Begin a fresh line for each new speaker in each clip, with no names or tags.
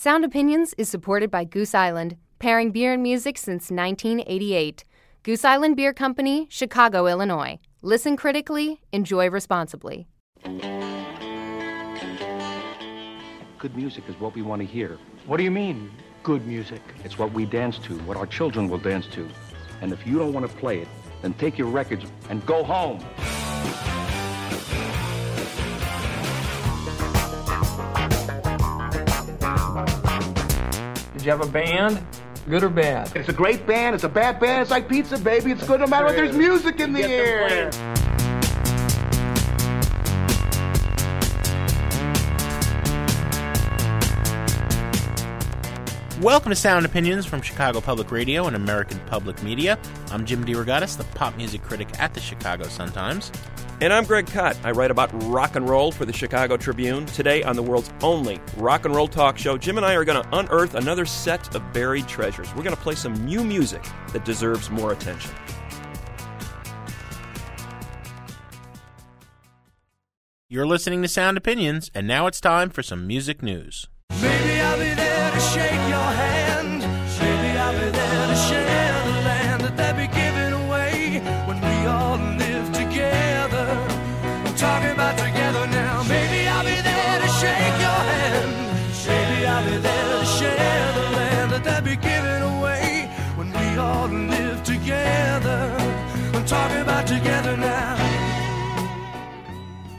Sound Opinions is supported by Goose Island, pairing beer and music since 1988. Goose Island Beer Company, Chicago, Illinois. Listen critically, enjoy responsibly.
Good music is what we want to hear.
What do you mean, good music?
It's what we dance to, what our children will dance to. And if you don't want to play it, then take your records and go home.
You have a band? Good or bad?
It's a great band. It's a bad band. It's like pizza, baby. It's good no matter what. There's music in the air.
Welcome to Sound Opinions from Chicago Public Radio and American Public Media. I'm Jim DeRogatis, the pop music critic at the Chicago Sun-Times.
And I'm Greg Kot. I write about rock and roll for the Chicago Tribune. Today, on the world's only rock and roll talk show, Jim and I are going to unearth another set of buried treasures. We're going to play some new music that deserves more attention.
You're listening to Sound Opinions, and now it's time for some music news.
Maybe I'll be there to shake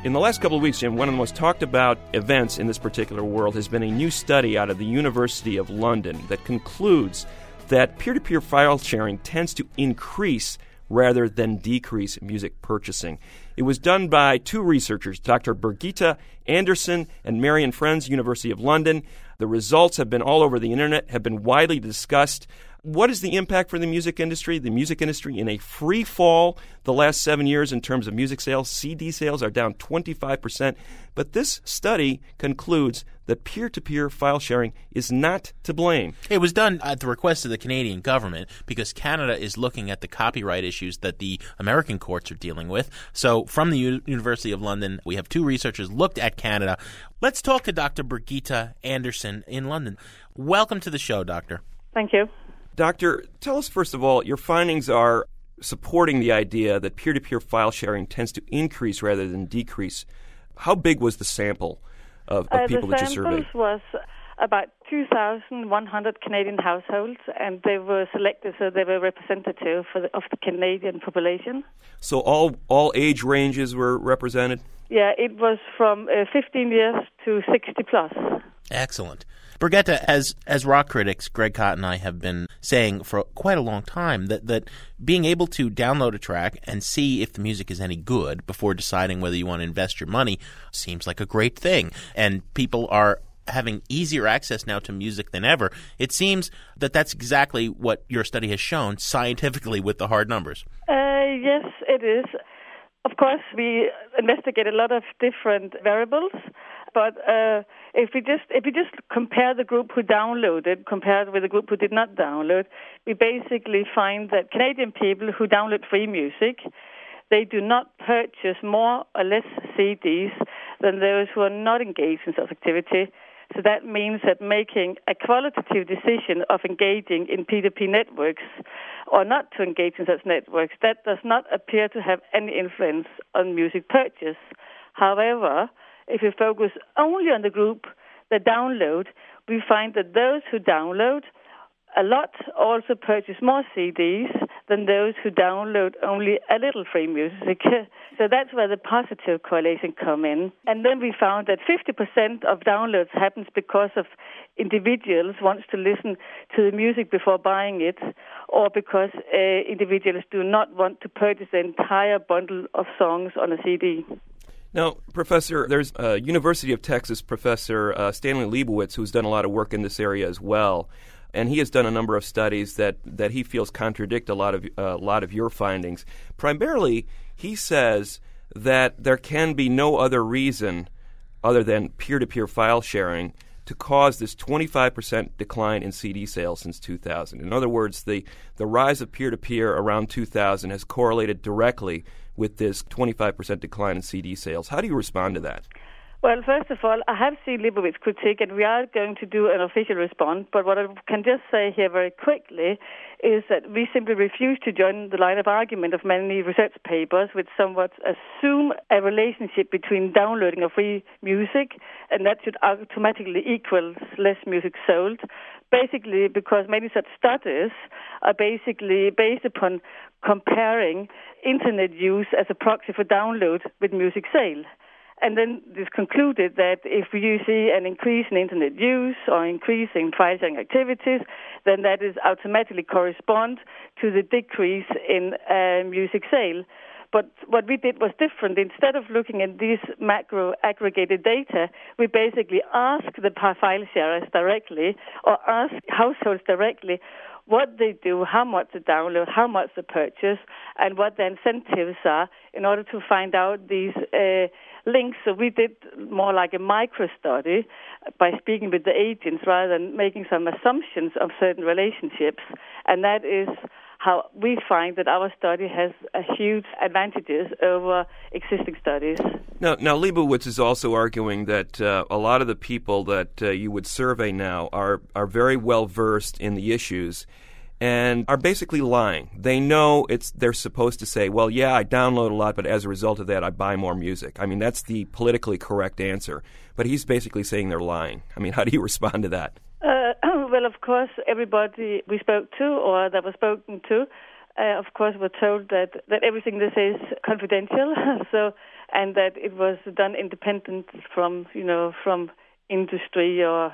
In the last couple of weeks, Jim, one of the most talked about events in this particular world has been a new study out of the University of London that concludes that peer to peer file sharing tends to increase rather than decrease music purchasing. It was done by two researchers, Dr. Birgitta Andersen and Marion Frenz, University of London. The results have been all over the internet, have been widely discussed. What is the impact for the music industry? The music industry in a free fall the last seven years in terms of music sales. CD sales are down 25%. But this study concludes that peer to peer file sharing is not to blame.
It was done at the request of the Canadian government because Canada is looking at the copyright issues that the American courts are dealing with. So, from the U- University of London, we have two researchers looked at Canada. Let's talk to Dr. Birgitta Andersen in London. Welcome to the show, Doctor.
Thank you.
Doctor, tell us first of all, your findings are supporting the idea that peer to peer file sharing tends to increase rather than decrease. How big was the sample of, of
Uh,
people
the
that you surveyed?
samples was about 2,100 Canadian households, and they were selected so they were representative for the, of the Canadian population.
So all all age ranges were represented.
Yeah, it was from uh, 15 years to 60 plus.
Excellent. Brigitte, as as rock critics, Greg Kot and I have been saying for quite a long time that, that being able to download a track and see if the music is any good before deciding whether you want to invest your money seems like a great thing. And people are having easier access now to music than ever. It seems that that's exactly what your study has shown scientifically with the hard numbers.
Uh, yes, it is. Of course, we investigate a lot of different variables, but uh, if we just if we just compare the group who downloaded compared with the group who did not download, we basically find that Canadian people who download free music, they do not purchase more or less CDs than those who are not engaged in such activity. So that means that making a qualitative decision of engaging in P2P networks or not to engage in such networks, that does not appear to have any influence on music purchase. However, if you focus only on the group that download, we find that those who download a lot also purchase more CDs than those who download only a little free music. so that's where the positive correlation come in. And then we found that 50% of downloads happens because of individuals wants to listen to the music before buying it, or because uh, individuals do not want to purchase the entire bundle of songs on a CD.
Now, Professor, there's a University of Texas professor, uh, Stanley Liebowitz, who's done a lot of work in this area as well. And he has done a number of studies that, that he feels contradict a lot of uh, a lot of your findings. Primarily, he says that there can be no other reason other than peer-to-peer file sharing to cause this 25% decline in CD sales since 2000. In other words, the, the rise of peer-to-peer around 2000 has correlated directly with this 25% decline in CD sales. How do you respond to that?
Well, first of all, I have seen Liebowitz critique, and we are going to do an official response. But what I can just say here very quickly is that we simply refuse to join the line of argument of many research papers which somewhat assume a relationship between downloading of free music and that should automatically equal less music sold. Basically, because many such studies are basically based upon comparing internet use as a proxy for download with music sale. And then this concluded that if you see an increase in internet use or increase in sharing activities, then that is automatically correspond to the decrease in uh, music sale. But what we did was different. Instead of looking at these macro aggregated data, we basically asked the file sharers directly or asked households directly what they do, how much they download, how much they purchase, and what the incentives are in order to find out these uh, links. So we did more like a micro study by speaking with the agents rather than making some assumptions of certain relationships. And that is how we find that our study has a huge advantages over existing studies.
Now, now Liebowitz is also arguing that uh, a lot of the people that uh, you would survey now are are very well versed in the issues and are basically lying. They know it's they're supposed to say, "Well, yeah, I download a lot, but as a result of that, I buy more music." I mean, that's the politically correct answer. But he's basically saying they're lying. I mean, how do you respond to that?
Uh, well, of course, everybody we spoke to or that was spoken to, uh, of course, were told that, that everything they say is confidential. so, and that it was done independent from, you know, from industry or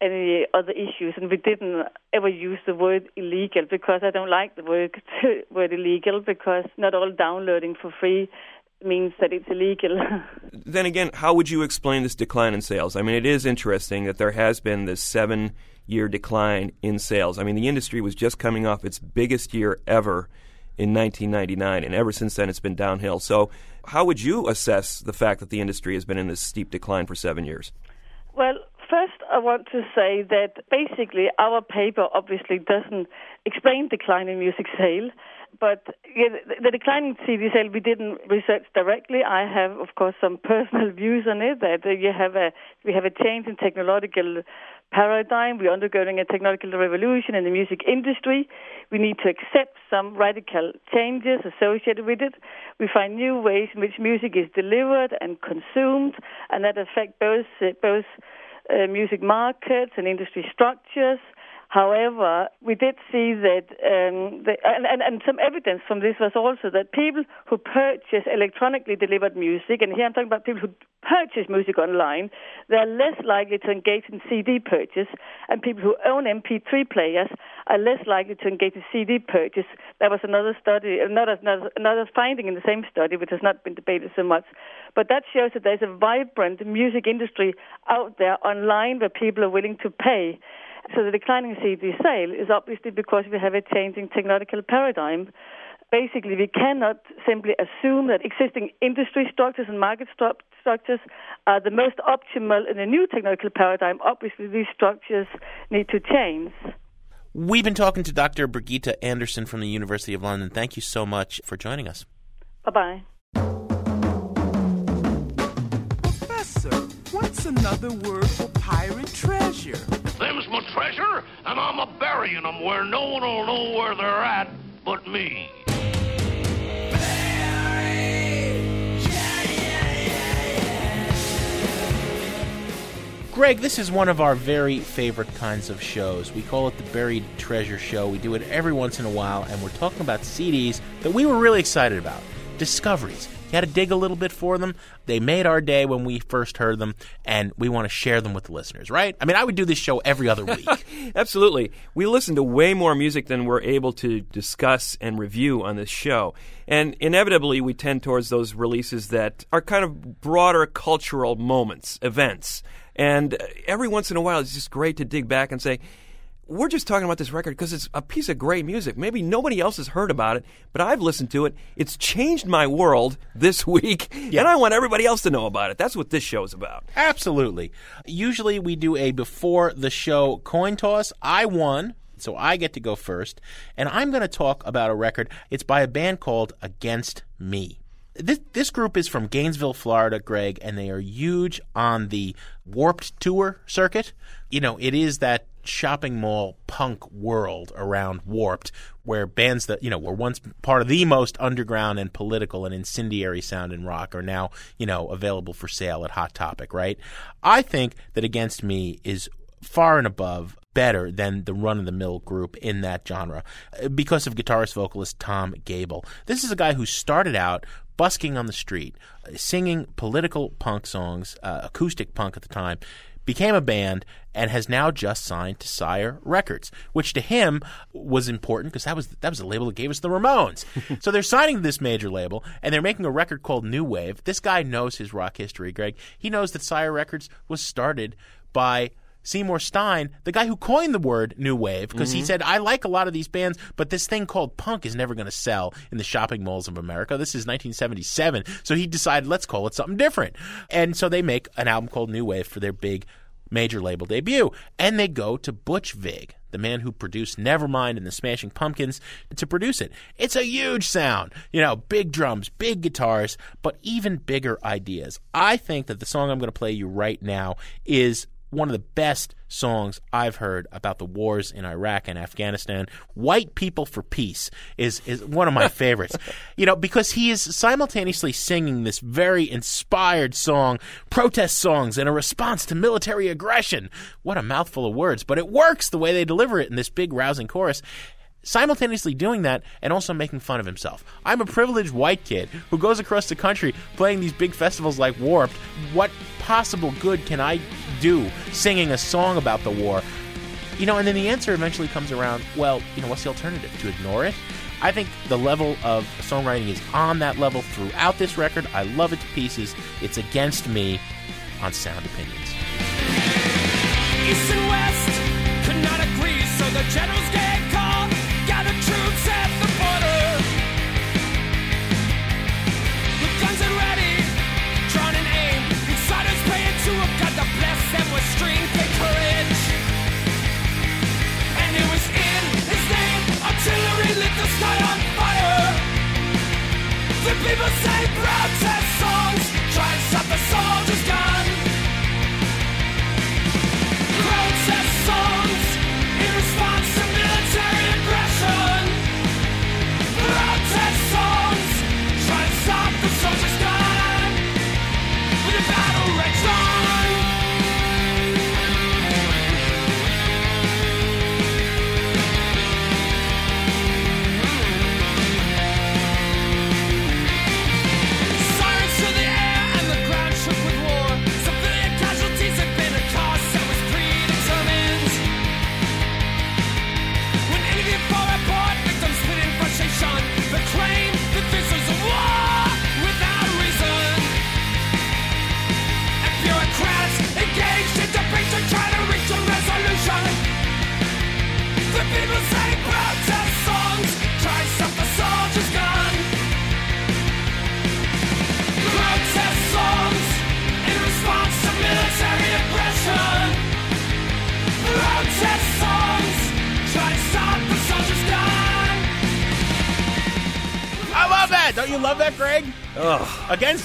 any other issues. And we didn't ever use the word illegal because I don't like the word word illegal because not all downloading for free means that it's illegal.
then again, how would you explain this decline in sales? I mean, it is interesting that there has been this seven year decline in sales. I mean, the industry was just coming off its biggest year ever in 1999, and ever since then it's been downhill. So, how would you assess the fact that the industry has been in this steep decline for seven years?
Well, first, I want to say that basically our paper obviously doesn't explain decline in music sale but the declining CD sale we didn't research directly. I have, of course, some personal views on it. That you have a we have a change in technological paradigm. We're undergoing a technological revolution in the music industry. We need to accept some radical changes associated with it. We find new ways in which music is delivered and consumed, and that affect both both Uh, music markets and industry structures. However, we did see that, um, the, and, and, and, some evidence from this was also that people who purchase electronically delivered music, and here I'm talking about people who purchase music online, they're less likely to engage in CD purchase, and people who own MP3 players are less likely to engage in CD purchase. That was another study, another, another, another finding in the same study, which has not been debated so much. But that shows that there's a vibrant music industry out there online where people are willing to pay. So the declining CD sale is obviously because we have a changing technological paradigm. Basically, we cannot simply assume that existing industry structures and market stru- structures are the most optimal in the new technological paradigm. Obviously, these structures need to change.
We've been talking to Dr. Brigitte Andersen from the University of London. Thank you so much for joining us.
Bye bye.
Professor, what's another word for pirate treasure?
Them's my treasure, and I'm a burying them where no one will know where they're at but me.
Greg, this is one of our very favorite kinds of shows. We call it the Buried Treasure Show. We do it every once in a while, and we're talking about CDs that we were really excited about. Discoveries. You had to dig a little bit for them. They made our day when we first heard them, and we want to share them with the listeners, right? I mean, I would do this show every other week.
Absolutely. We listen to way more music than we're able to discuss and review on this show. And inevitably, we tend towards those releases that are kind of broader cultural moments, events. And every once in a while, it's just great to dig back and say, we're just talking about this record because it's a piece of great music. Maybe nobody else has heard about it, but I've listened to it. It's changed my world this week, yeah. and I want everybody else to know about it. That's what this show is about.
Absolutely. Usually we do a before the show coin toss. I won. So I get to go first, and I'm going to talk about a record. It's by a band called Against Me. This this group is from Gainesville, Florida, Greg, and they are huge on the Warped Tour circuit. You know, it is that shopping mall punk world around Warped, where bands that you know were once part of the most underground and political and incendiary sound in rock are now you know available for sale at Hot Topic. Right? I think that Against Me is far and above better than the run of the mill group in that genre because of guitarist vocalist Tom Gabel. This is a guy who started out busking on the street, singing political punk songs, uh, acoustic punk at the time, became a band, and has now just signed to Sire Records, which to him was important because that was that was the label that gave us the Ramones. so they're signing this major label, and they're making a record called New Wave. This guy knows his rock history, Greg. He knows that Sire Records was started by Seymour Stein, the guy who coined the word new wave, because he
Mhm.
said, I like a lot of these bands, but this thing called punk is never going to sell in the shopping malls of America. This is 1977. So he decided, let's call it something different. And so they make an album called New Wave for their big major label debut. And they go to Butch Vig, the man who produced Nevermind and the Smashing Pumpkins, to produce it. It's a huge sound. You know, big drums, big guitars, but even bigger ideas. I think that the song I'm going to play you right now is one of the best songs I've heard about the wars in Iraq and Afghanistan. White People for Peace is, is one of my favorites. you know, because he is simultaneously singing this very inspired song, protest songs, in a response to military aggression. What a mouthful of words, but it works the way they deliver it in this big rousing chorus simultaneously doing that and also making fun of himself. I'm a privileged white kid who goes across the country playing these big festivals like Warped. What possible good can I do singing a song about the war? You know, and then the answer eventually comes around, well, you know, what's the alternative? To ignore it? I think the level of songwriting is on that level throughout this record. I love it to pieces. It's against me on Sound Opinions.
East and West could not agree, so the generals get called, gather troops at the border. With guns lit the sky on fire. The people sang protest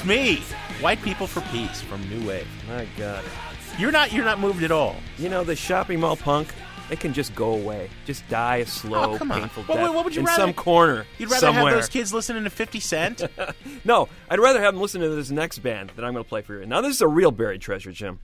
Me. White People for Peace from New Wave.
My God.
You're not you're not moved at all.
You know, the shopping mall punk, it can just go away. Just die a slow,
Oh, come on.
painful
Well,
death
what would you
in
rather-
some corner.
You'd rather
somewhere.
have those kids listening to 50 Cent?
No, I'd rather have them listen to this next band that I'm going to play for you. Now, this is a real buried treasure, Jim.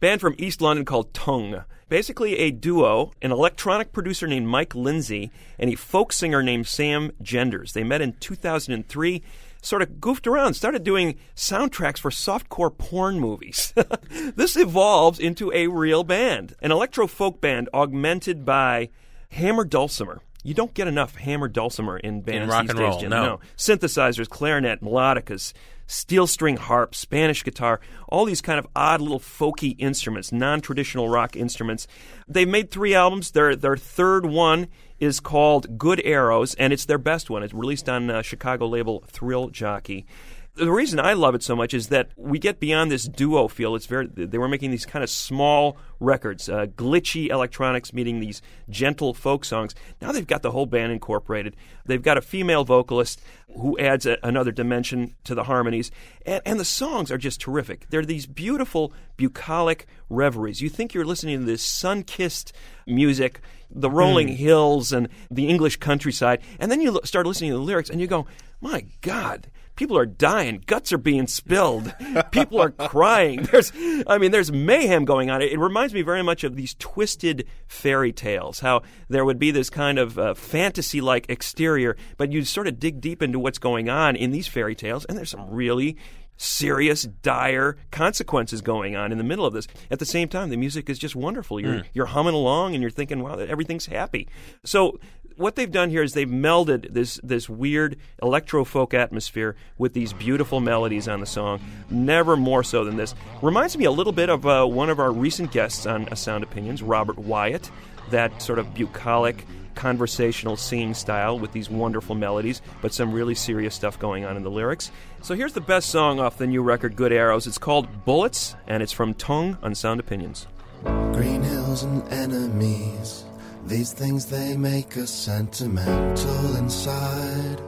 Band from East London called Tunng. Basically, a duo, an electronic producer named Mike Lindsay and a folk singer named Sam Genders. They met in 2003, sort of goofed around, started doing soundtracks for softcore porn movies. this evolves into a real band, an electro folk band augmented by hammer dulcimer. You don't get enough hammer dulcimer in bands
rock
these
and
days,
roll,
Jim.
no.
Synthesizers, clarinet, melodicas, steel string harp, Spanish guitar, all these kind of odd little folky instruments, non-traditional rock instruments. They've made three albums. Their their third one is called Good Arrows, and it's their best one. It's released on uh, Chicago label Thrill Jockey. The reason I love it so much is that we get beyond this duo feel. It's very they were making these kind of small records, uh, glitchy electronics meeting these gentle folk songs. Now they've got the whole band incorporated. They've got a female vocalist who adds a, another dimension to the harmonies, and, and the songs are just terrific. They're these beautiful bucolic reveries. You think you're listening to this sun-kissed music, the rolling
Hmm.
hills and the English countryside, and then you lo- start listening to the lyrics, and you go, "My God." People are dying. Guts are being spilled. People are crying. There's, I mean, there's mayhem going on. It, it reminds me very much of these twisted fairy tales. How there would be this kind of uh, fantasy-like exterior, but you sort of dig deep into what's going on in these fairy tales, and there's some really serious, dire consequences going on in the middle of this. At the same time, the music is just wonderful. You're
Mm.
you're humming along, and you're thinking, "Wow, everything's happy." So what they've done here is they've melded this this weird electro folk atmosphere with these beautiful melodies on the song. Never more so than this. Reminds me a little bit of uh, one of our recent guests on A Sound Opinions, Robert Wyatt. That sort of bucolic, conversational singing style with these wonderful melodies, but some really serious stuff going on in the lyrics. So here's the best song off the new record, Good Arrows. It's called Bullets, and it's from Tunng on Sound Opinions.
Green hills and enemies. These things they make us sentimental inside.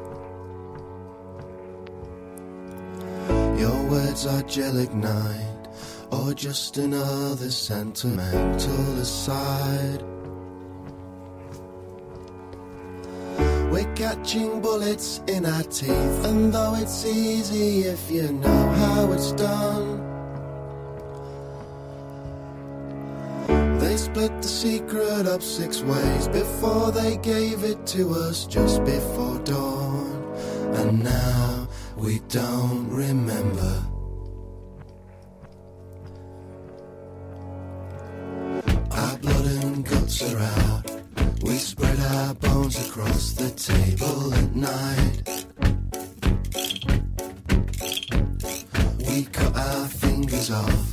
Your words are gelignite, or just another sentimental aside. We're catching bullets in our teeth, and though it's easy if you know how it's done. They split the secret up six ways before they gave it to us just before dawn. And now we don't remember. Our blood and guts are out. We spread our bones across the table at night. We cut our fingers off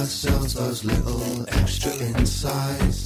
ourselves those little extra insights.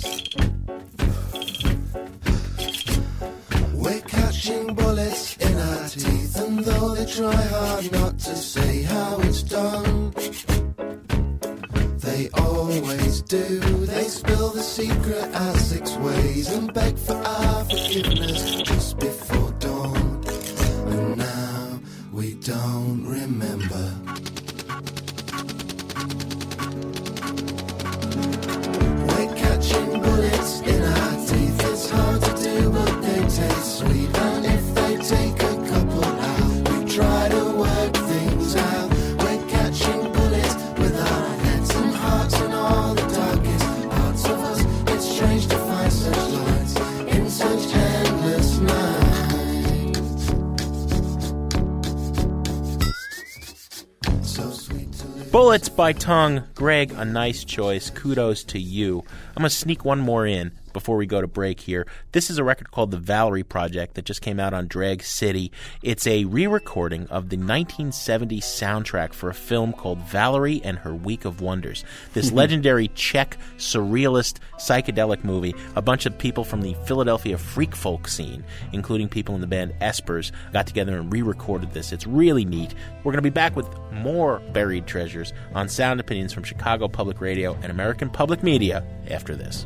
Tunng. Greg, a nice choice. Kudos to you. I'm going to sneak one more in before we go to break here. This is a record called The Valerie Project that just came out on Drag City. It's a re recording of the 1970 soundtrack for a film called Valerie and Her Week of Wonders. This legendary Czech surrealist psychedelic movie. A bunch of people from the Philadelphia freak folk scene, including people in the band Espers, got together and re recorded this. It's really neat. We're going to be back with more buried treasures on Sound Opinions from Chicago Public Radio and American Public Media after this.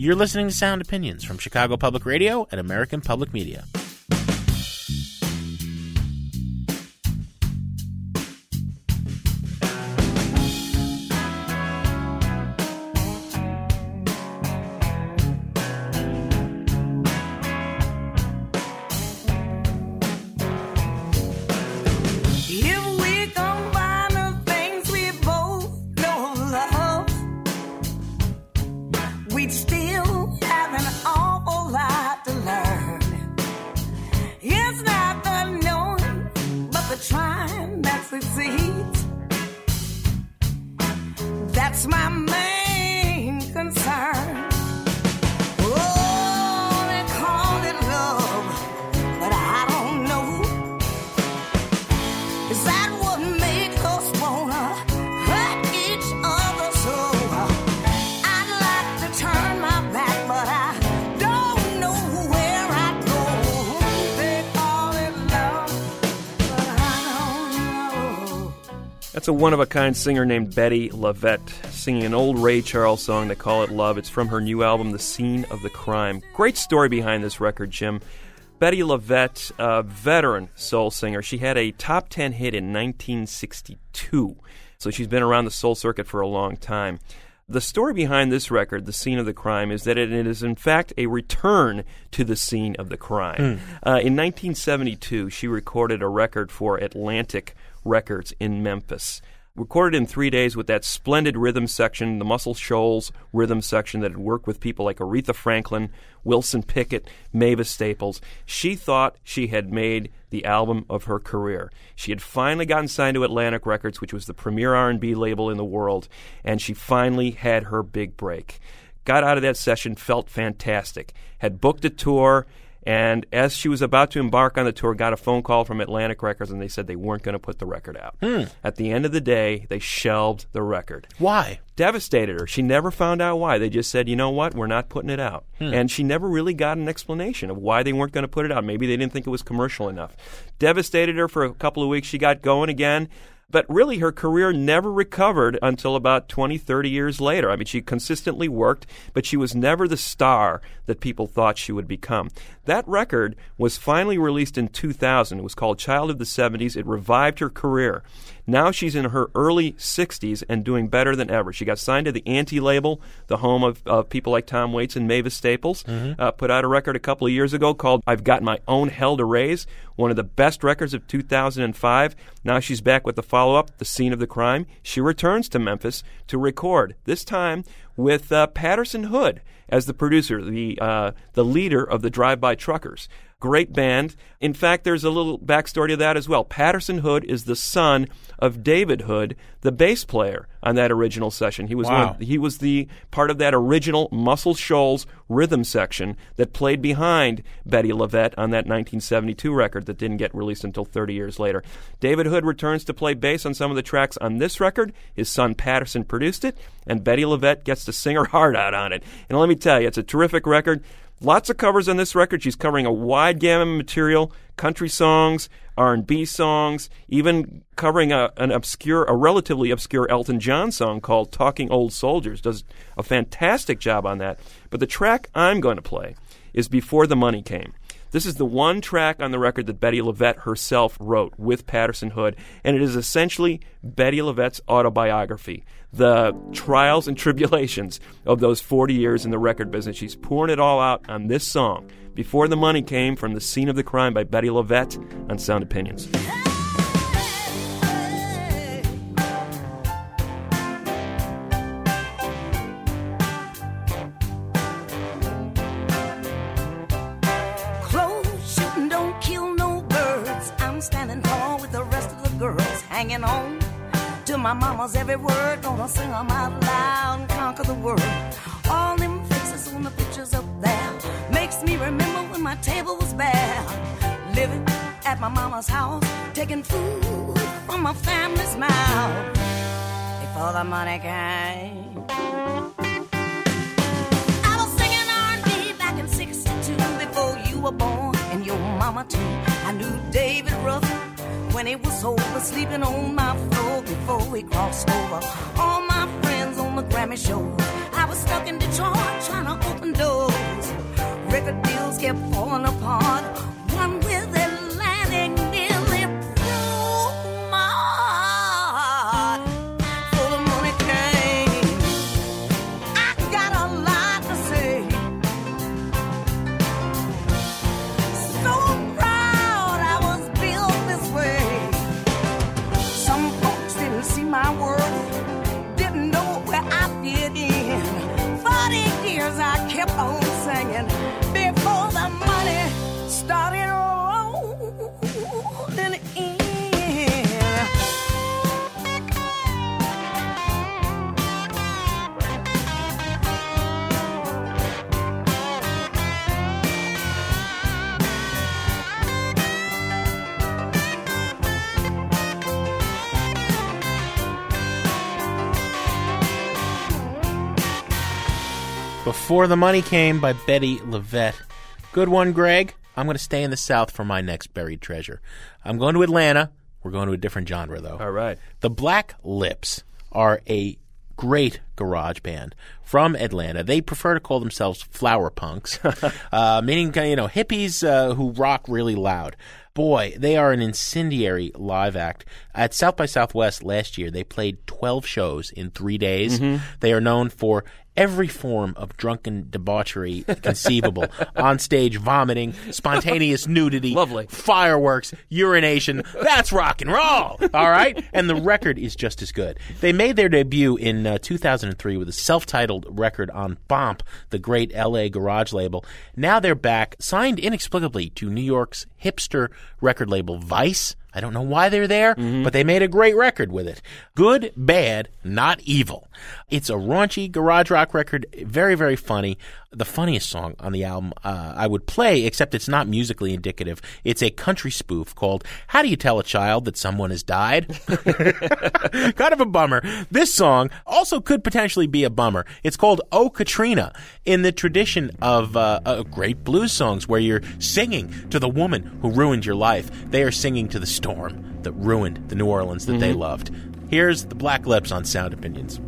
You're listening to Sound Opinions from Chicago Public Radio and American Public Media.
A one of a kind singer named Bettye LaVette singing an old Ray Charles song. They call it Love. It's from her new album, The Scene of the Crime. Great story behind this record, Jim. Bettye LaVette, a veteran soul singer, she had a top 10 hit in 1962. So she's been around the soul circuit for a long time. The story behind this record, The Scene of the Crime, is that it is in fact a return to the scene of the crime. Uh, in 1972, she recorded a record for Atlantic Records in Memphis. Recorded in three days with that splendid rhythm section, the Muscle Shoals rhythm section that had worked with people like Aretha Franklin, Wilson Pickett, Mavis Staples. She thought she had made the album of her career. She had finally gotten signed to Atlantic Records, which was the premier R&B label in the world, and she finally had her big break. Got out of that session, felt fantastic. Had booked a tour, and as she was about to embark on the tour, got a phone call from Atlantic Records, and they said they weren't going to put the record out. At the end of the day, they shelved the record.
Why?
Devastated her. She never found out why. They just said, you know what, we're not putting it out.
Hmm.
And she never really got an explanation of why they weren't going to put it out. Maybe they didn't think it was commercial enough. Devastated her for a couple of weeks. She got going again. But really, her career never recovered until about 20, 30 years later. I mean, she consistently worked, but she was never the star that people thought she would become. That record was finally released in 2000. It was called Child of the 70s. It revived her career. Now she's in her early 60s and doing better than ever. She got signed to the Anti label, the home of, of people like Tom Waits and Mavis Staples. Uh, put out a record a couple of years ago called I've Got My Own Hell to Raise, one of the best records of 2005. Now she's back with the follow up, The Scene of the Crime. She returns to Memphis to record, this time with uh, Patterson Hood as the producer, the, uh, the leader of the Drive By Truckers. Great band. In fact, there's a little backstory to that as well. Patterson Hood is the son of David Hood, the bass player on that original session. He was
Wow.
one, he was the part of that original Muscle Shoals rhythm section that played behind Bettye LaVette on that 1972 record that didn't get released until 30 years later. David Hood returns to play bass on some of the tracks on this record. His son Patterson produced it, and Bettye LaVette gets to sing her heart out on it. And let me tell you, it's a terrific record. Lots of covers on this record. She's covering a wide gamut of material: country songs, R&B songs, even covering a, an obscure, a relatively obscure Elton John song called "Talking Old Soldiers." Does a fantastic job on that. But the track I'm going to play is "Before the Money Came." This is the one track on the record that Bettye LaVette herself wrote with Patterson Hood, and it is essentially Bettye LaVette's autobiography. The trials and tribulations of those 40 years in the record business. She's pouring it all out on this song. Before the Money Came from The Scene of the Crime by Bettye LaVette on Sound Opinions.
My mama's every word. Gonna sing sing 'em out loud and conquer the world. All them faces on the pictures up there makes me remember when my table was bare. Living at my mama's house, taking food from my family's mouth. Before the money came. I was singing R&B back in 62 before you were born and your mama too. I knew David Ruffin when he was sober, sleeping on my floor before we crossed over. All my friends
on the Grammy show. I was stuck in Detroit trying to open doors. Record deals kept falling apart. One with Before the Money
Came by Bettye LaVette. Good one, Greg. I'm going to stay in the South for my next buried treasure. I'm going to Atlanta. We're going to a different genre, though.
All right.
The Black Lips are a great garage band from Atlanta. They prefer to call themselves flower punks, uh, meaning you know hippies uh, who rock really loud. Boy, they are an incendiary live act. At South by Southwest last year, they played 12 shows in three days.
Mhm.
They are known for every form of drunken debauchery conceivable. On stage vomiting spontaneous nudity lovely. fireworks urination. That's rock and roll all right? And the record is just as good. They made their debut in uh, 2003 with a self-titled record on bomp the great la garage label. Now they're back signed inexplicably to new york's hipster record label vice I don't know why they're there, mm-hmm. but they made a great record with it. Good, bad, not evil. It's a raunchy garage rock record, very, very funny. The funniest song on the album uh, I would play, except it's not musically indicative. It's a country spoof called How Do You Tell a Child That Someone Has Died? kind of a bummer. This song also could potentially be a bummer. It's called Oh Katrina in the tradition of uh, uh, great blues songs where you're singing to the woman who ruined your life. They are singing to the storm that ruined the New Orleans that they
Mhm.
loved. Here's the Black Lips on Sound Opinions.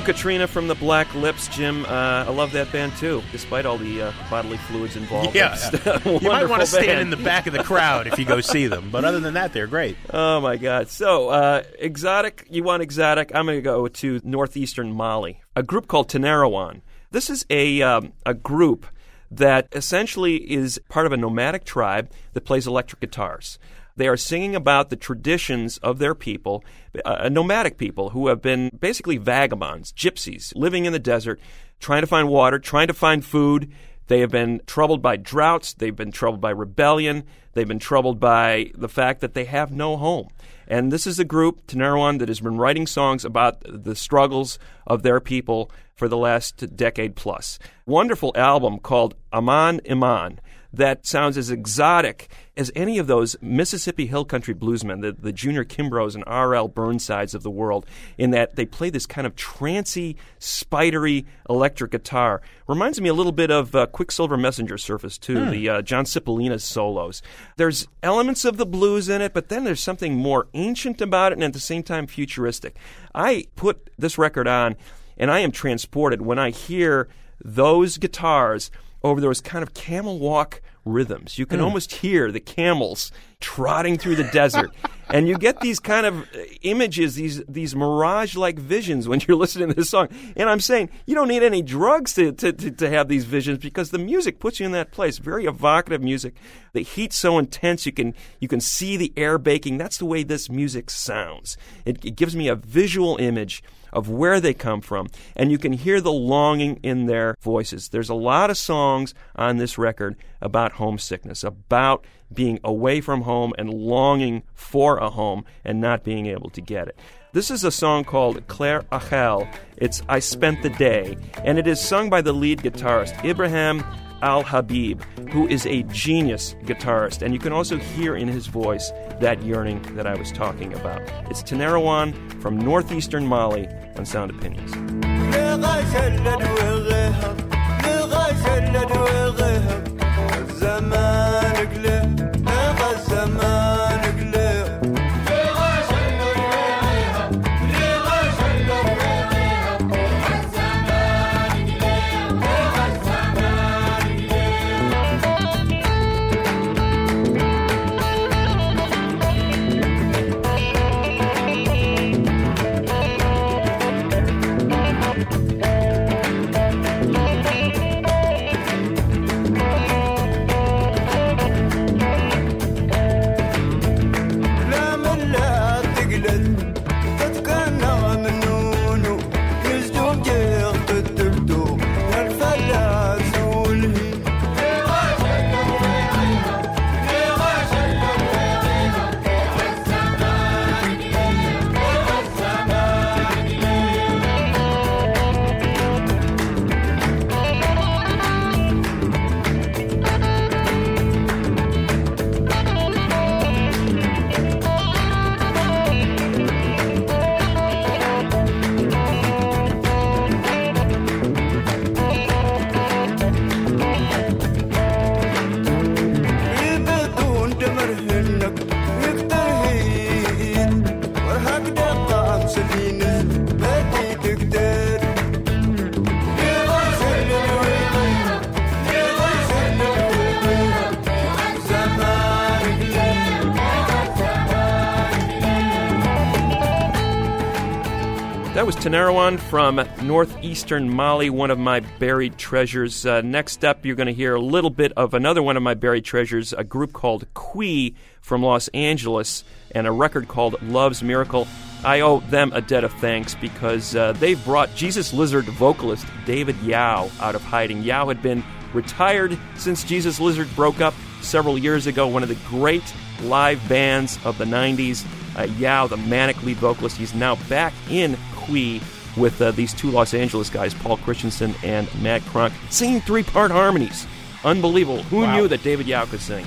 Oh, Katrina from the Black Lips, Jim. Uh, I love that band too, despite all the uh, bodily fluids involved.
Yeah, you might want to stand in the back of the crowd if you go see them. But other than that, they're great.
Oh my God! So uh, exotic. You want exotic? I'm going to go to northeastern Mali. A group called Tinariwen. This is a um, a group that essentially is part of a nomadic tribe that plays electric guitars. They are singing about the traditions of their people, uh, nomadic people who have been basically vagabonds, gypsies, living in the desert, trying to find water, trying to find food. They have been troubled by droughts. They've been troubled by rebellion. They've been troubled by the fact that they have no home. And this is a group, Tinariwen, that has been writing songs about the struggles of their people for the last decade plus. Wonderful album called Aman Iman that sounds as exotic as any of those Mississippi Hill Country bluesmen, the, the Junior Kimbroughs and R.L. Burnsides of the world, in that they play this kind of trancy, spidery electric guitar. Reminds me a little bit of uh, Quicksilver Messenger Service, too,
Hmm.
the uh, John Cipollina's solos. There's elements of the blues in it, but then there's something more ancient about it and at the same time futuristic. I put this record on, and I am transported when I hear those guitars over those kind of camel walk rhythms. You can
Hmm.
almost hear the camels trotting through the desert. And you get these kind of uh, images, these these mirage like visions when you're listening to this song. And I'm saying you don't need any drugs to, to, to, to have these visions because the music puts you in that place. Very evocative music. The heat's so intense you can you can see the air baking. That's the way this music sounds. It, it gives me a visual image of where they come from, and you can hear the longing in their voices. There's a lot of songs on this record about homesickness, about being away from home and longing for a home and not being able to get it. This is a song called Cler Achel. It's I Spent the Day, and it is sung by the lead guitarist, Ibrahim Al Habib, who is a genius guitarist, and you can also hear in his voice that yearning that I was talking about. It's Tinariwen from northeastern Mali on Sound Opinions. That was Tinariwen from northeastern Mali, one of my buried treasures. Uh, next up, you're going to hear a little bit of another one of my buried treasures, a group called Qui from Los Angeles, and a record called Love's Miracle. I owe them a debt of thanks because uh, they've brought Jesus Lizard vocalist David Yow out of hiding. Yow had been retired since Jesus Lizard broke up several years ago, one of the great live bands of the 90s. Uh, Yow, the manic lead vocalist, he's now back in Qui with uh, these two Los Angeles guys, Paul Christensen and Matt Kronk, singing three part harmonies. Unbelievable. Who
Wow.
knew that David Yow could sing?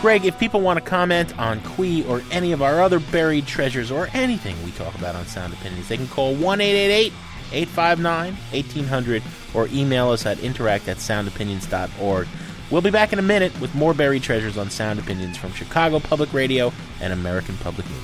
Greg, if people want to comment on Qui or any of our other buried treasures or anything we talk about on Sound Opinions, they can call 1 859 1800 or email us at interact at soundopinions.org. We'll be back in a minute with more buried treasures on Sound Opinions from Chicago Public Radio and American Public Media.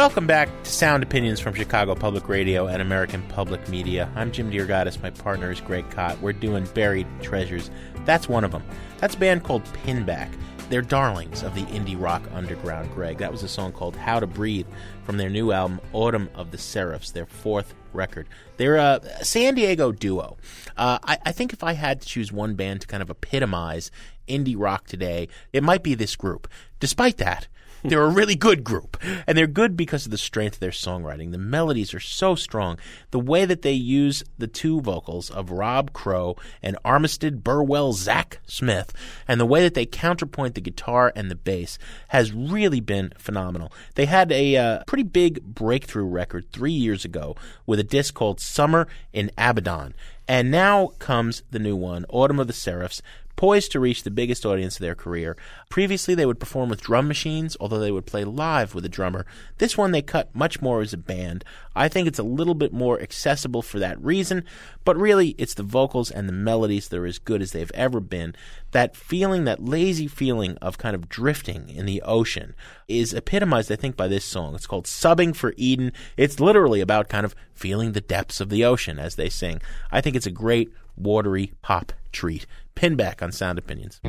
Welcome back to Sound Opinions from Chicago Public Radio and American Public Media. I'm Jim DeRogatis. My partner is Greg Kot. We're doing Buried Treasures. That's one of them. That's a band called Pinback. They're darlings of the indie rock underground, Greg. That was a song called How to Breathe from their new album, Autumn of the Seraphs, their fourth record. They're a San Diego duo. Uh, I, I think if I had to choose one band to kind of epitomize indie rock today, it might be this group. Despite that, they're a really good group. And they're good because of the strength of their songwriting. The melodies are so strong. The way that they use the two vocals of Rob Crow and Armistead Burwell Zach Smith, and the way that they counterpoint the guitar and the bass has really been phenomenal. They had a uh, pretty big breakthrough record three years ago with a disc called Summer in Abaddon. And now comes the new one, Autumn of the Seraphs, poised to reach the biggest audience of their career. Previously, they would perform with drum machines, although they would play live with a drummer. This one they cut much more as a band. I think it's a little bit more accessible for that reason, but really, it's the vocals and the melodies that are as good as they've ever been. That feeling, that lazy feeling of kind of drifting in the ocean, is epitomized, I think, by this song. It's called Subbing for Eden. It's literally about kind of feeling the depths of the ocean as they sing. I think it's a great, watery pop treat. Pinback on Sound Opinions.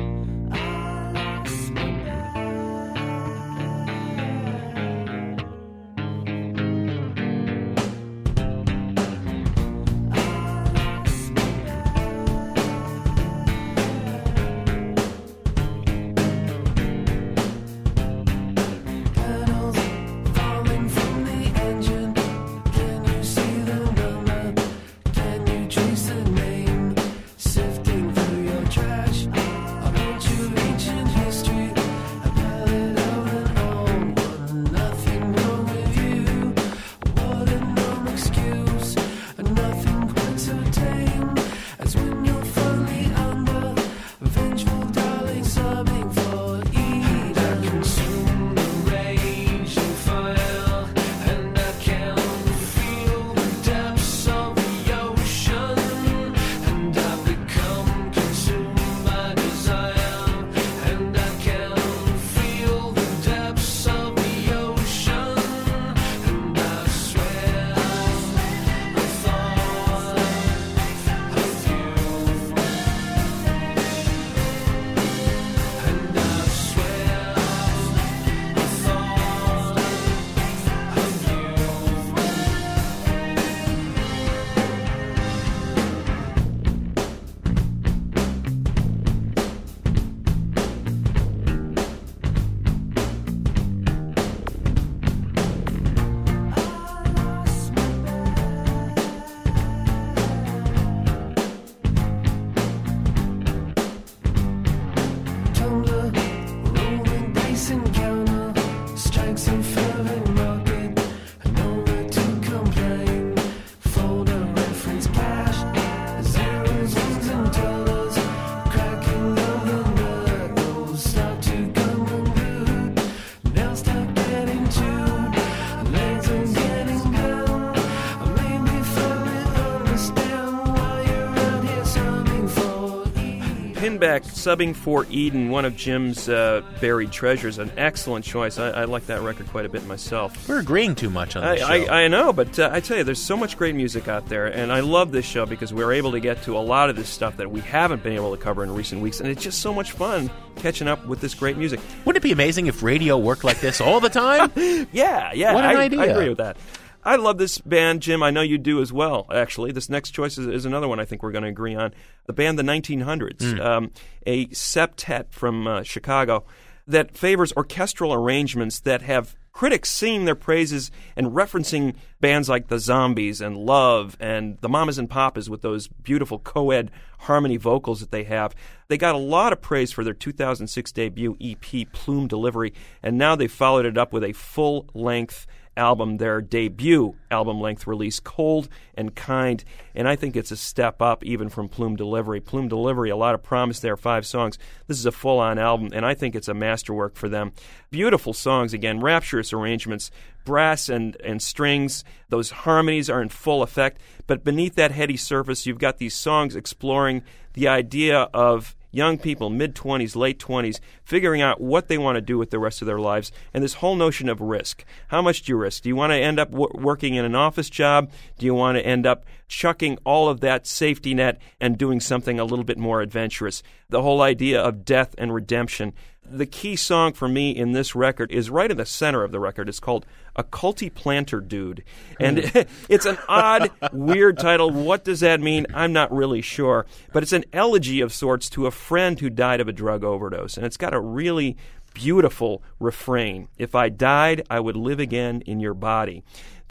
Pinback subbing for Eden, one of Jim's uh, buried treasures, an excellent choice. I, I like that record quite a bit myself.
We're agreeing too much on
I,
this show.
I, I know, but uh, I tell you, there's so much great music out there, and I love this show because we're able to get to a lot of this stuff that we haven't been able to cover in recent weeks, and it's just so much fun catching up with this great music.
Wouldn't it be amazing if radio worked like this all the time?
yeah, yeah,
What an
I,
idea.
I agree with that. I love this band, Jim. I know you do as well, actually. This next choice is, is another one I think we're going to agree on. The band The 1900s,
Mm.
um, a septet from uh, Chicago that favors orchestral arrangements that have critics singing their praises and referencing bands like the Zombies and Love and the Mamas and Papas with those beautiful co ed harmony vocals that they have. They got a lot of praise for their 2006 debut EP, Plume Delivery, and now they followed it up with a full length album, their debut album length release, Cold and Kind. And I think it's a step up even from Plume Delivery. Plume Delivery, a lot of promise there, five songs. This is a full on album, and I think it's a masterwork for them. Beautiful songs, again, rapturous arrangements, brass and, and strings. Those harmonies are in full effect. But beneath that heady surface, you've got these songs exploring the idea of young people, mid 20s, late 20s, figuring out what they want to do with the rest of their lives, and this whole notion of risk. How much do you risk? Do you want to end up w- working in an office job? Do you want to end up chucking all of that safety net and doing something a little bit more adventurous? The whole idea of death and redemption. The key song for me in this record is right in the center of the record. It's called A Culty Planter Dude. And hmm. it's an odd, weird title. What does that mean? I'm not really sure. But it's an elegy of sorts to a friend who died of a drug overdose. And it's got a really beautiful refrain If I died, I would live again in your body.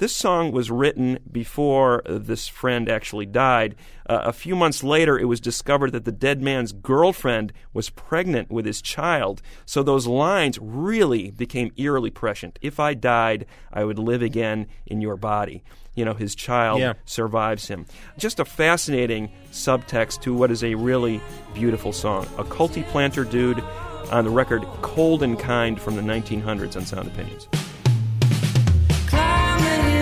This song was written before this friend actually died. Uh, a few months later, it was discovered that the dead man's girlfriend was pregnant with his child. So those lines really became eerily prescient. If I died, I would live again in your body. You know, his child
Yeah.
survives him. Just a fascinating subtext to what is a really beautiful song. A culty planter dude on the record Cold and Kind from the 1900s on Sound Opinions.
Climb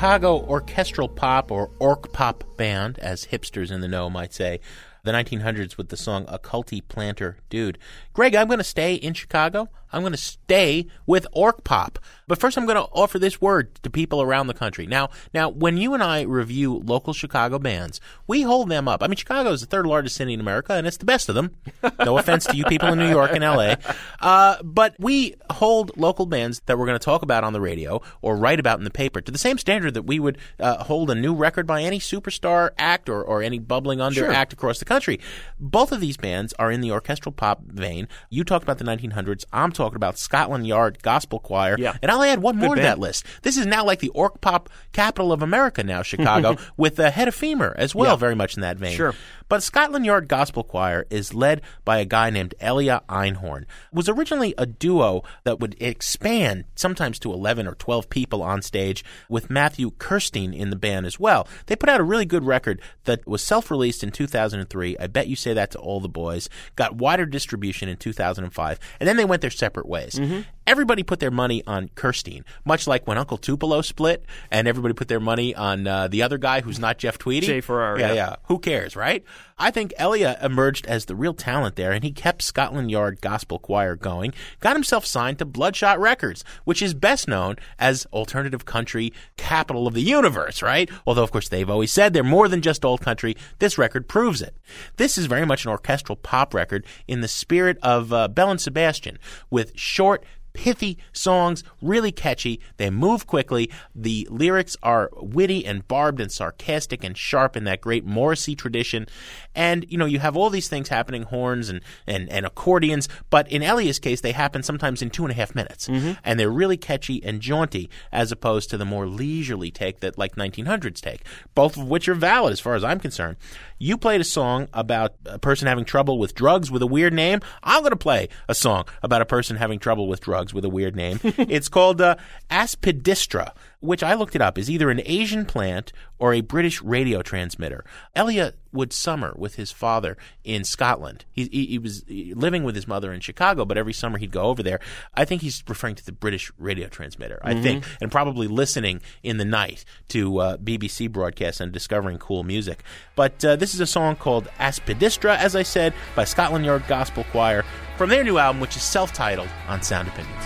Chicago Orchestral Pop or Orc Pop Band, as hipsters in the know might say, the 1900s with the song A Culty Planter Dude. Greg, I'm going to stay in Chicago. I'm going to stay with Orc Pop. But first, I'm going to offer this word to people around the country. Now, now, when you and I review local Chicago bands, we hold them up. I mean, Chicago is the third largest city in America, and it's the best of them. No offense to you people in New York and LA. Uh, but we hold local bands that we're going to talk about on the radio or write about in the paper to the same standard that we would uh, hold a new record by any superstar act or, or any bubbling under
Sure.
act across the country. Both of these bands are in the orchestral pop vein. You talked about the 1900s. I'm talking about Scotland Yard Gospel Choir.
Yeah.
And I'll add one
Good
more to that list. This is now like the orc pop capital of America now, Chicago, with the head of femur as well,
Yeah.
very much in that vein.
Sure.
But Scotland Yard Gospel Choir is led by a guy named Elia Einhorn. It was originally a duo that would expand sometimes to 11 or 12 people on stage with Matthew Kerstein in the band as well. They put out a really good record that was self-released in 2003. I bet you say that to all the boys. Got wider distribution in 2005. And then they went their separate separate ways. Mm-hmm. Everybody put their money on Kerstein, much like when Uncle Tupelo split, and everybody put their money on uh, the other guy who's not Jeff Tweedy.
Jay Farrar,
Yeah,
yeah.
yeah. Who cares, right? I think Elia emerged as the real talent there, and he kept Scotland Yard Gospel Choir going. Got himself signed to Bloodshot Records, which is best known as alternative country capital of the universe, right? Although, of course, they've always said they're more than just old country. This record proves it. This is very much an orchestral pop record in the spirit of uh, Belle and Sebastian, with short, pithy songs, really catchy. They move quickly. The lyrics are witty and barbed and sarcastic and sharp in that great Morrissey tradition. And, you know, you have all these things happening, horns and, and, and accordions, but in Elia's case, they happen sometimes in two and a half minutes. And they're really catchy and jaunty as opposed to the more leisurely take that like 1900s take, both of which are valid as far as I'm concerned. You played a song about a person having trouble with drugs with a weird name. I'm going to play a song about a person having trouble with drugs with a weird name. it's called uh, Aspidistra, which I looked it up is either an Asian plant or a British radio transmitter. Elliot would summer with his father in Scotland. He, he, he was living with his mother in Chicago, but every summer he'd go over there. I think he's referring to the British radio transmitter, I think, and probably listening in the night to uh, BBC broadcasts and discovering cool music. But uh, this is a song called Aspidistra, as I said, by Scotland Yard Gospel Choir from their new album, which is self titled on Sound Opinions.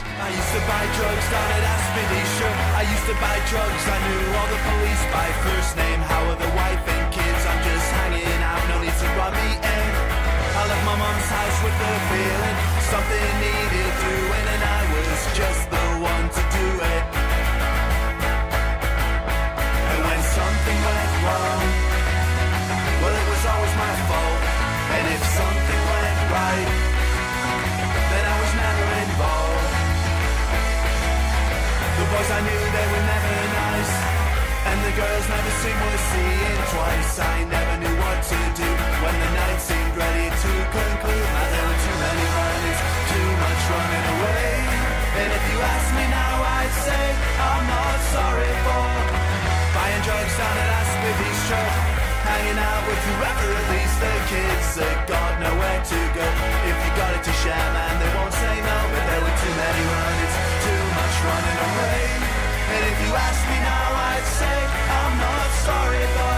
Buy drugs. I knew all the police by first name. How are the wife and kids? I'm just hanging out. No need to run me in. I left my mom's house with the feeling something needed doing, and I was just the one to do it. And when something went wrong, well, it was always my fault. And if something went right, then I was never involved. The boys I knew, they were. And the girls never seemed worth seeing twice. I never knew what to do when the night seemed ready to conclude. Now there were too many runners, too much running away. And if you ask me now, I'd say I'm not sorry for buying drugs down at Aspidistra. Hanging out with whoever, at least the kids that got nowhere to go. If you got it to share, man, they won't say no. But there were too many runners, too much running away. If you ask me now, I'd say I'm not sorry, but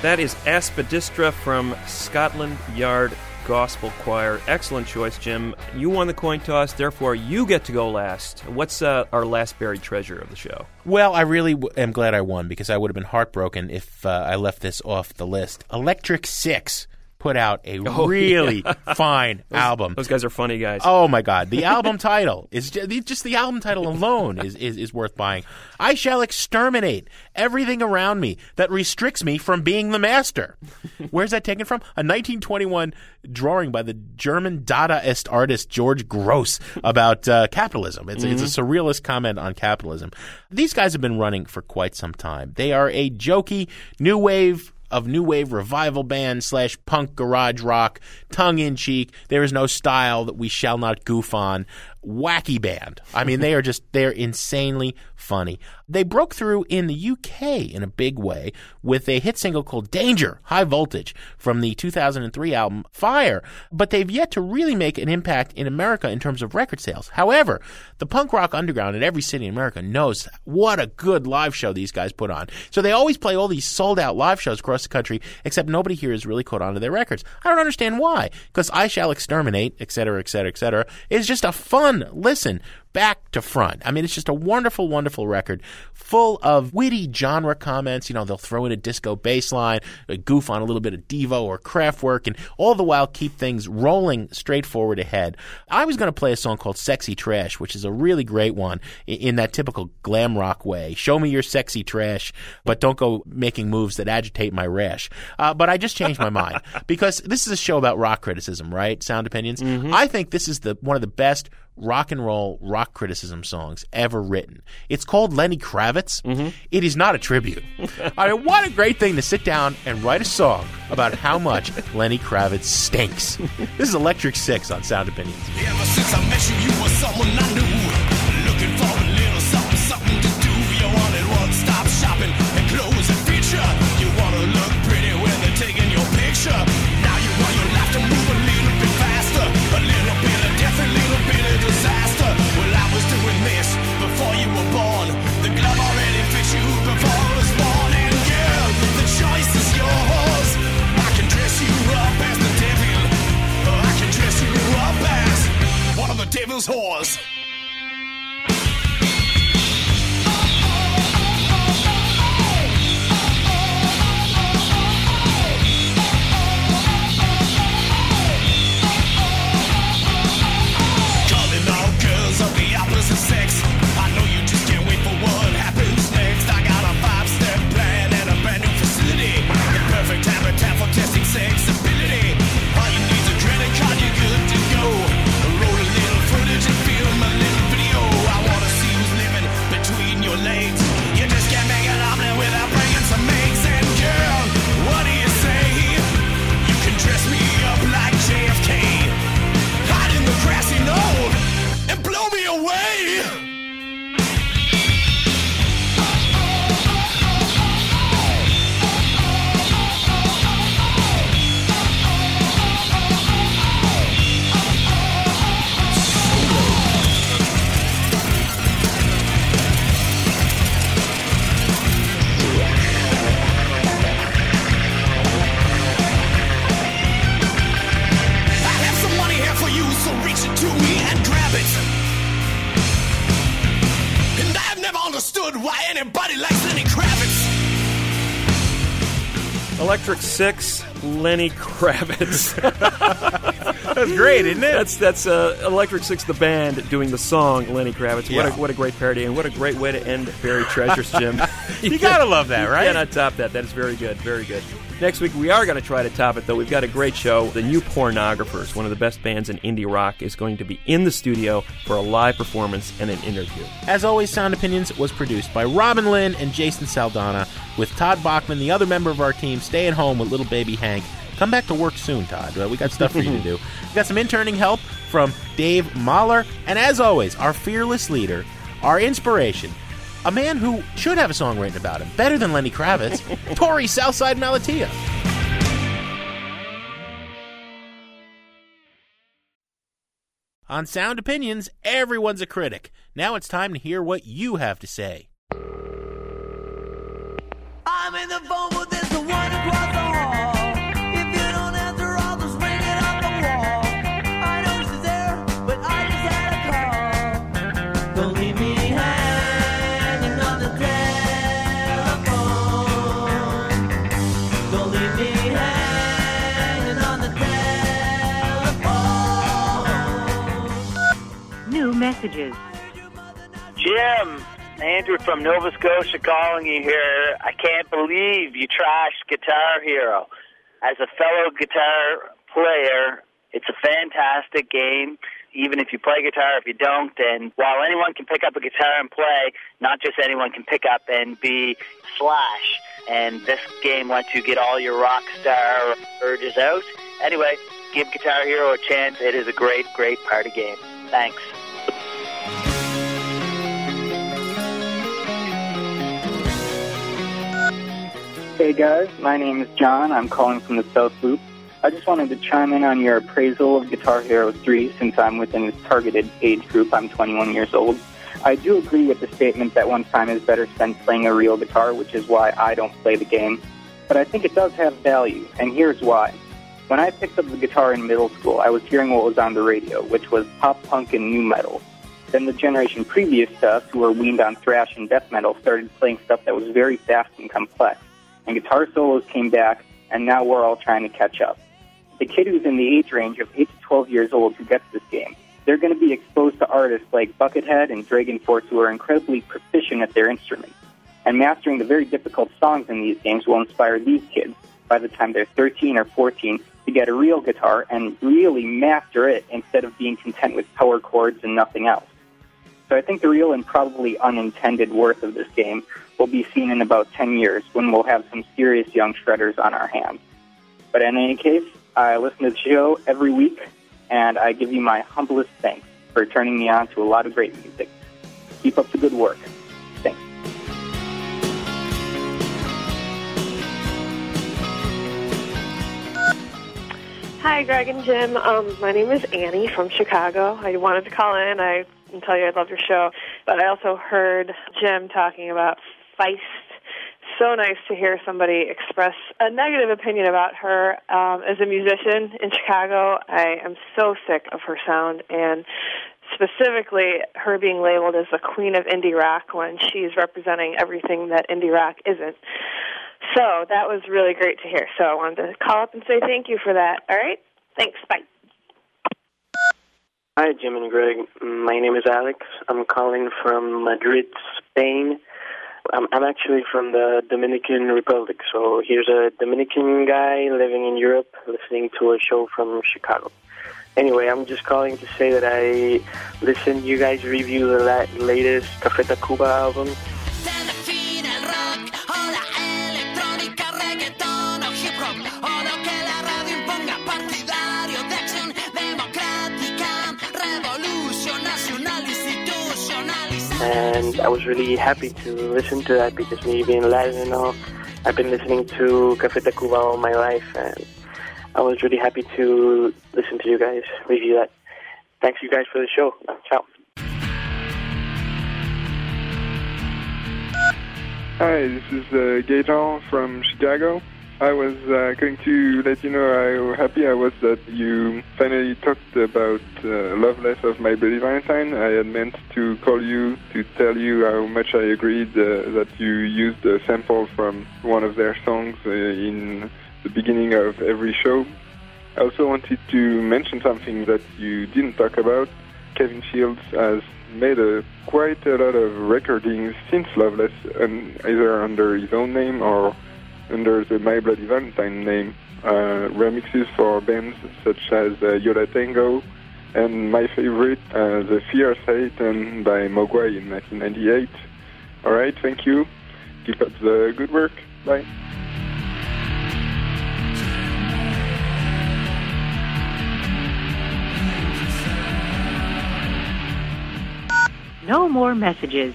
That is Aspidistra from Scotland Yard Gospel Choir. Excellent choice, Jim. You won the coin toss, therefore you get to go last. What's uh, our last buried treasure of the show?
Well, I really w- am glad I won because I would have been heartbroken if uh, I left this off the list. Electric Six put out a
Oh,
really
yeah.
fine
Those-
album.
Those guys are funny guys.
Oh my God! The album title is just, just the album title alone is, is is worth buying. I shall exterminate everything around me that restricts me from being the master. Where's that taken from? A 1921 drawing by the German Dadaist artist George Grosz about uh, capitalism. It's, it's a surrealist comment on capitalism. These guys have been running for quite some time. They are a jokey new wave of new wave revival band slash punk garage rock, tongue in cheek. There is no style that we shall not goof on. Wacky band. I mean, they are just they're insanely funny. They broke through in the UK in a big way with a hit single called Danger, High Voltage from the 2003 album Fire, but they've yet to really make an impact in America in terms of record sales. However, the punk rock underground in every city in America knows what a good live show these guys put on. So they always play all these sold out live shows across the country, except nobody here is really caught on to their records. I don't understand why, because I Shall Exterminate, etc., etc., etc., is just a fun listen back to front. I mean, it's just a wonderful, wonderful record full of witty genre comments. You know, they'll throw in a disco bass line, a goof on a little bit of Devo or Kraftwerk, and all the while keep things rolling straight forward ahead. I was going to play a song called Sexy Trash, which is a really great one in that typical glam rock way. Show me your sexy trash, but don't go making moves that agitate my rash. Uh, but I just changed my mind because this is a show about rock criticism, right? Sound opinions. I think this is the one of the best rock and roll rock criticism songs ever written. It's called Lenny Kravitz. It is not a tribute. I mean, what a great thing to sit down and write a song about how much Lenny Kravitz stinks. This is Electric Six on Sound Opinions.
Six, Lenny Kravitz.
that's great, isn't it?
That's that's uh, Electric Six, the band, doing the song Lenny Kravitz. What
Yeah.
a what a great parody, and what a great way to end Buried Treasures, Jim.
You gotta love that,
You
right?
cannot top that. That is very good, very good. Next week we are going to try to top it, though. We've got a great show. The New Pornographers, one of the best bands in indie rock, is going to be in the studio for a live performance and an interview.
As always, Sound Opinions was produced by Robin Linn and Jason Saldana, with Todd Bachman, the other member of our team, staying home with little baby Hank. Come back to work soon, Todd. Uh, we got stuff for you to do. We got some interning help from Dave Mahler, and as always, our fearless leader, our inspiration, a man who should have a song written about him, better than Lenny Kravitz, Tori Southside Malatia. On Sound Opinions, everyone's a critic. Now it's time to hear what you have to say.
I'm in the phone,
messages.
Jim, Andrew from Nova Scotia calling you here. I can't believe you trashed Guitar Hero. As a fellow guitar player, it's a fantastic game. Even if you play guitar, if you don't, and while anyone can pick up a guitar and play, not just anyone can pick up and be Slash. And this game lets you get all your rock star urges out. Anyway, give Guitar Hero a chance. It is a great, great party game. Thanks.
Hey guys, my name is John. I'm calling from the South Loop. I just wanted to chime in on your appraisal of Guitar Hero 3 since I'm within its targeted age group. I'm 21 years old. I do agree with the statement that one time is better spent playing a real guitar, which is why I don't play the game. But I think it does have value, and here's why. When I picked up the guitar in middle school, I was hearing what was on the radio, which was pop punk and new metal. Then the generation previous to us, who were weaned on thrash and death metal, started playing stuff that was very fast and complex. And guitar solos came back, and now we're all trying to catch up. The kid who's in the age range of 8 to 12 years old who gets this game, they're going to be exposed to artists like Buckethead and Dragon Force who are incredibly proficient at their instruments. And mastering the very difficult songs in these games will inspire these kids by the time they're 13 or 14 to get a real guitar and really master it instead of being content with power chords and nothing else. So I think the real and probably unintended worth of this game will be seen in about 10 years when we'll have some serious young shredders on our hands. But in any case, I listen to the show every week, and I give you my humblest thanks for turning me on to a lot of great music. Keep up the good work. Thanks.
Hi, Greg and Jim. Um, my name is Annie from Chicago. I wanted to call in I, and tell you I love your show, but I also heard Jim talking about Feist. So nice to hear somebody express a negative opinion about her um, as a musician in Chicago. I am so sick of her sound and specifically her being labeled as the queen of indie rock when she's representing everything that indie rock isn't. So that was really great to hear. So I wanted to call up and say thank you for that. All right? Thanks. Bye.
Hi, Jim and Greg. My name is Alex. I'm calling from Madrid, Spain. I'm, I'm actually from the Dominican Republic. So here's a Dominican guy living in Europe listening to a show from Chicago. Anyway, I'm just calling to say that I listened you guys review the la- latest Café Tacuba album. And I was really happy to listen to that because me being Latino, I've been listening to Café Tacuba all my life, and I was really happy to listen to you guys review that. Thanks, you guys, for the show. Ciao.
Hi, this is uh, Gaetan from Chicago. I was uh, going to let you know how happy I was that you finally talked about uh, Loveless of My Bloody Valentine. I had meant to call you to tell you how much I agreed uh, that you used a sample from one of their songs uh, in the beginning of every show. I also wanted to mention something that you didn't talk about. Kevin Shields has made a, quite a lot of recordings since Loveless, and either under his own name or under the My Bloody Valentine name, uh, remixes for bands such as uh, Yo La Tengo, and my favorite, uh, The Fear Satan by Mogwai in 1998. All right, thank you. Keep up the good work. Bye.
No more messages.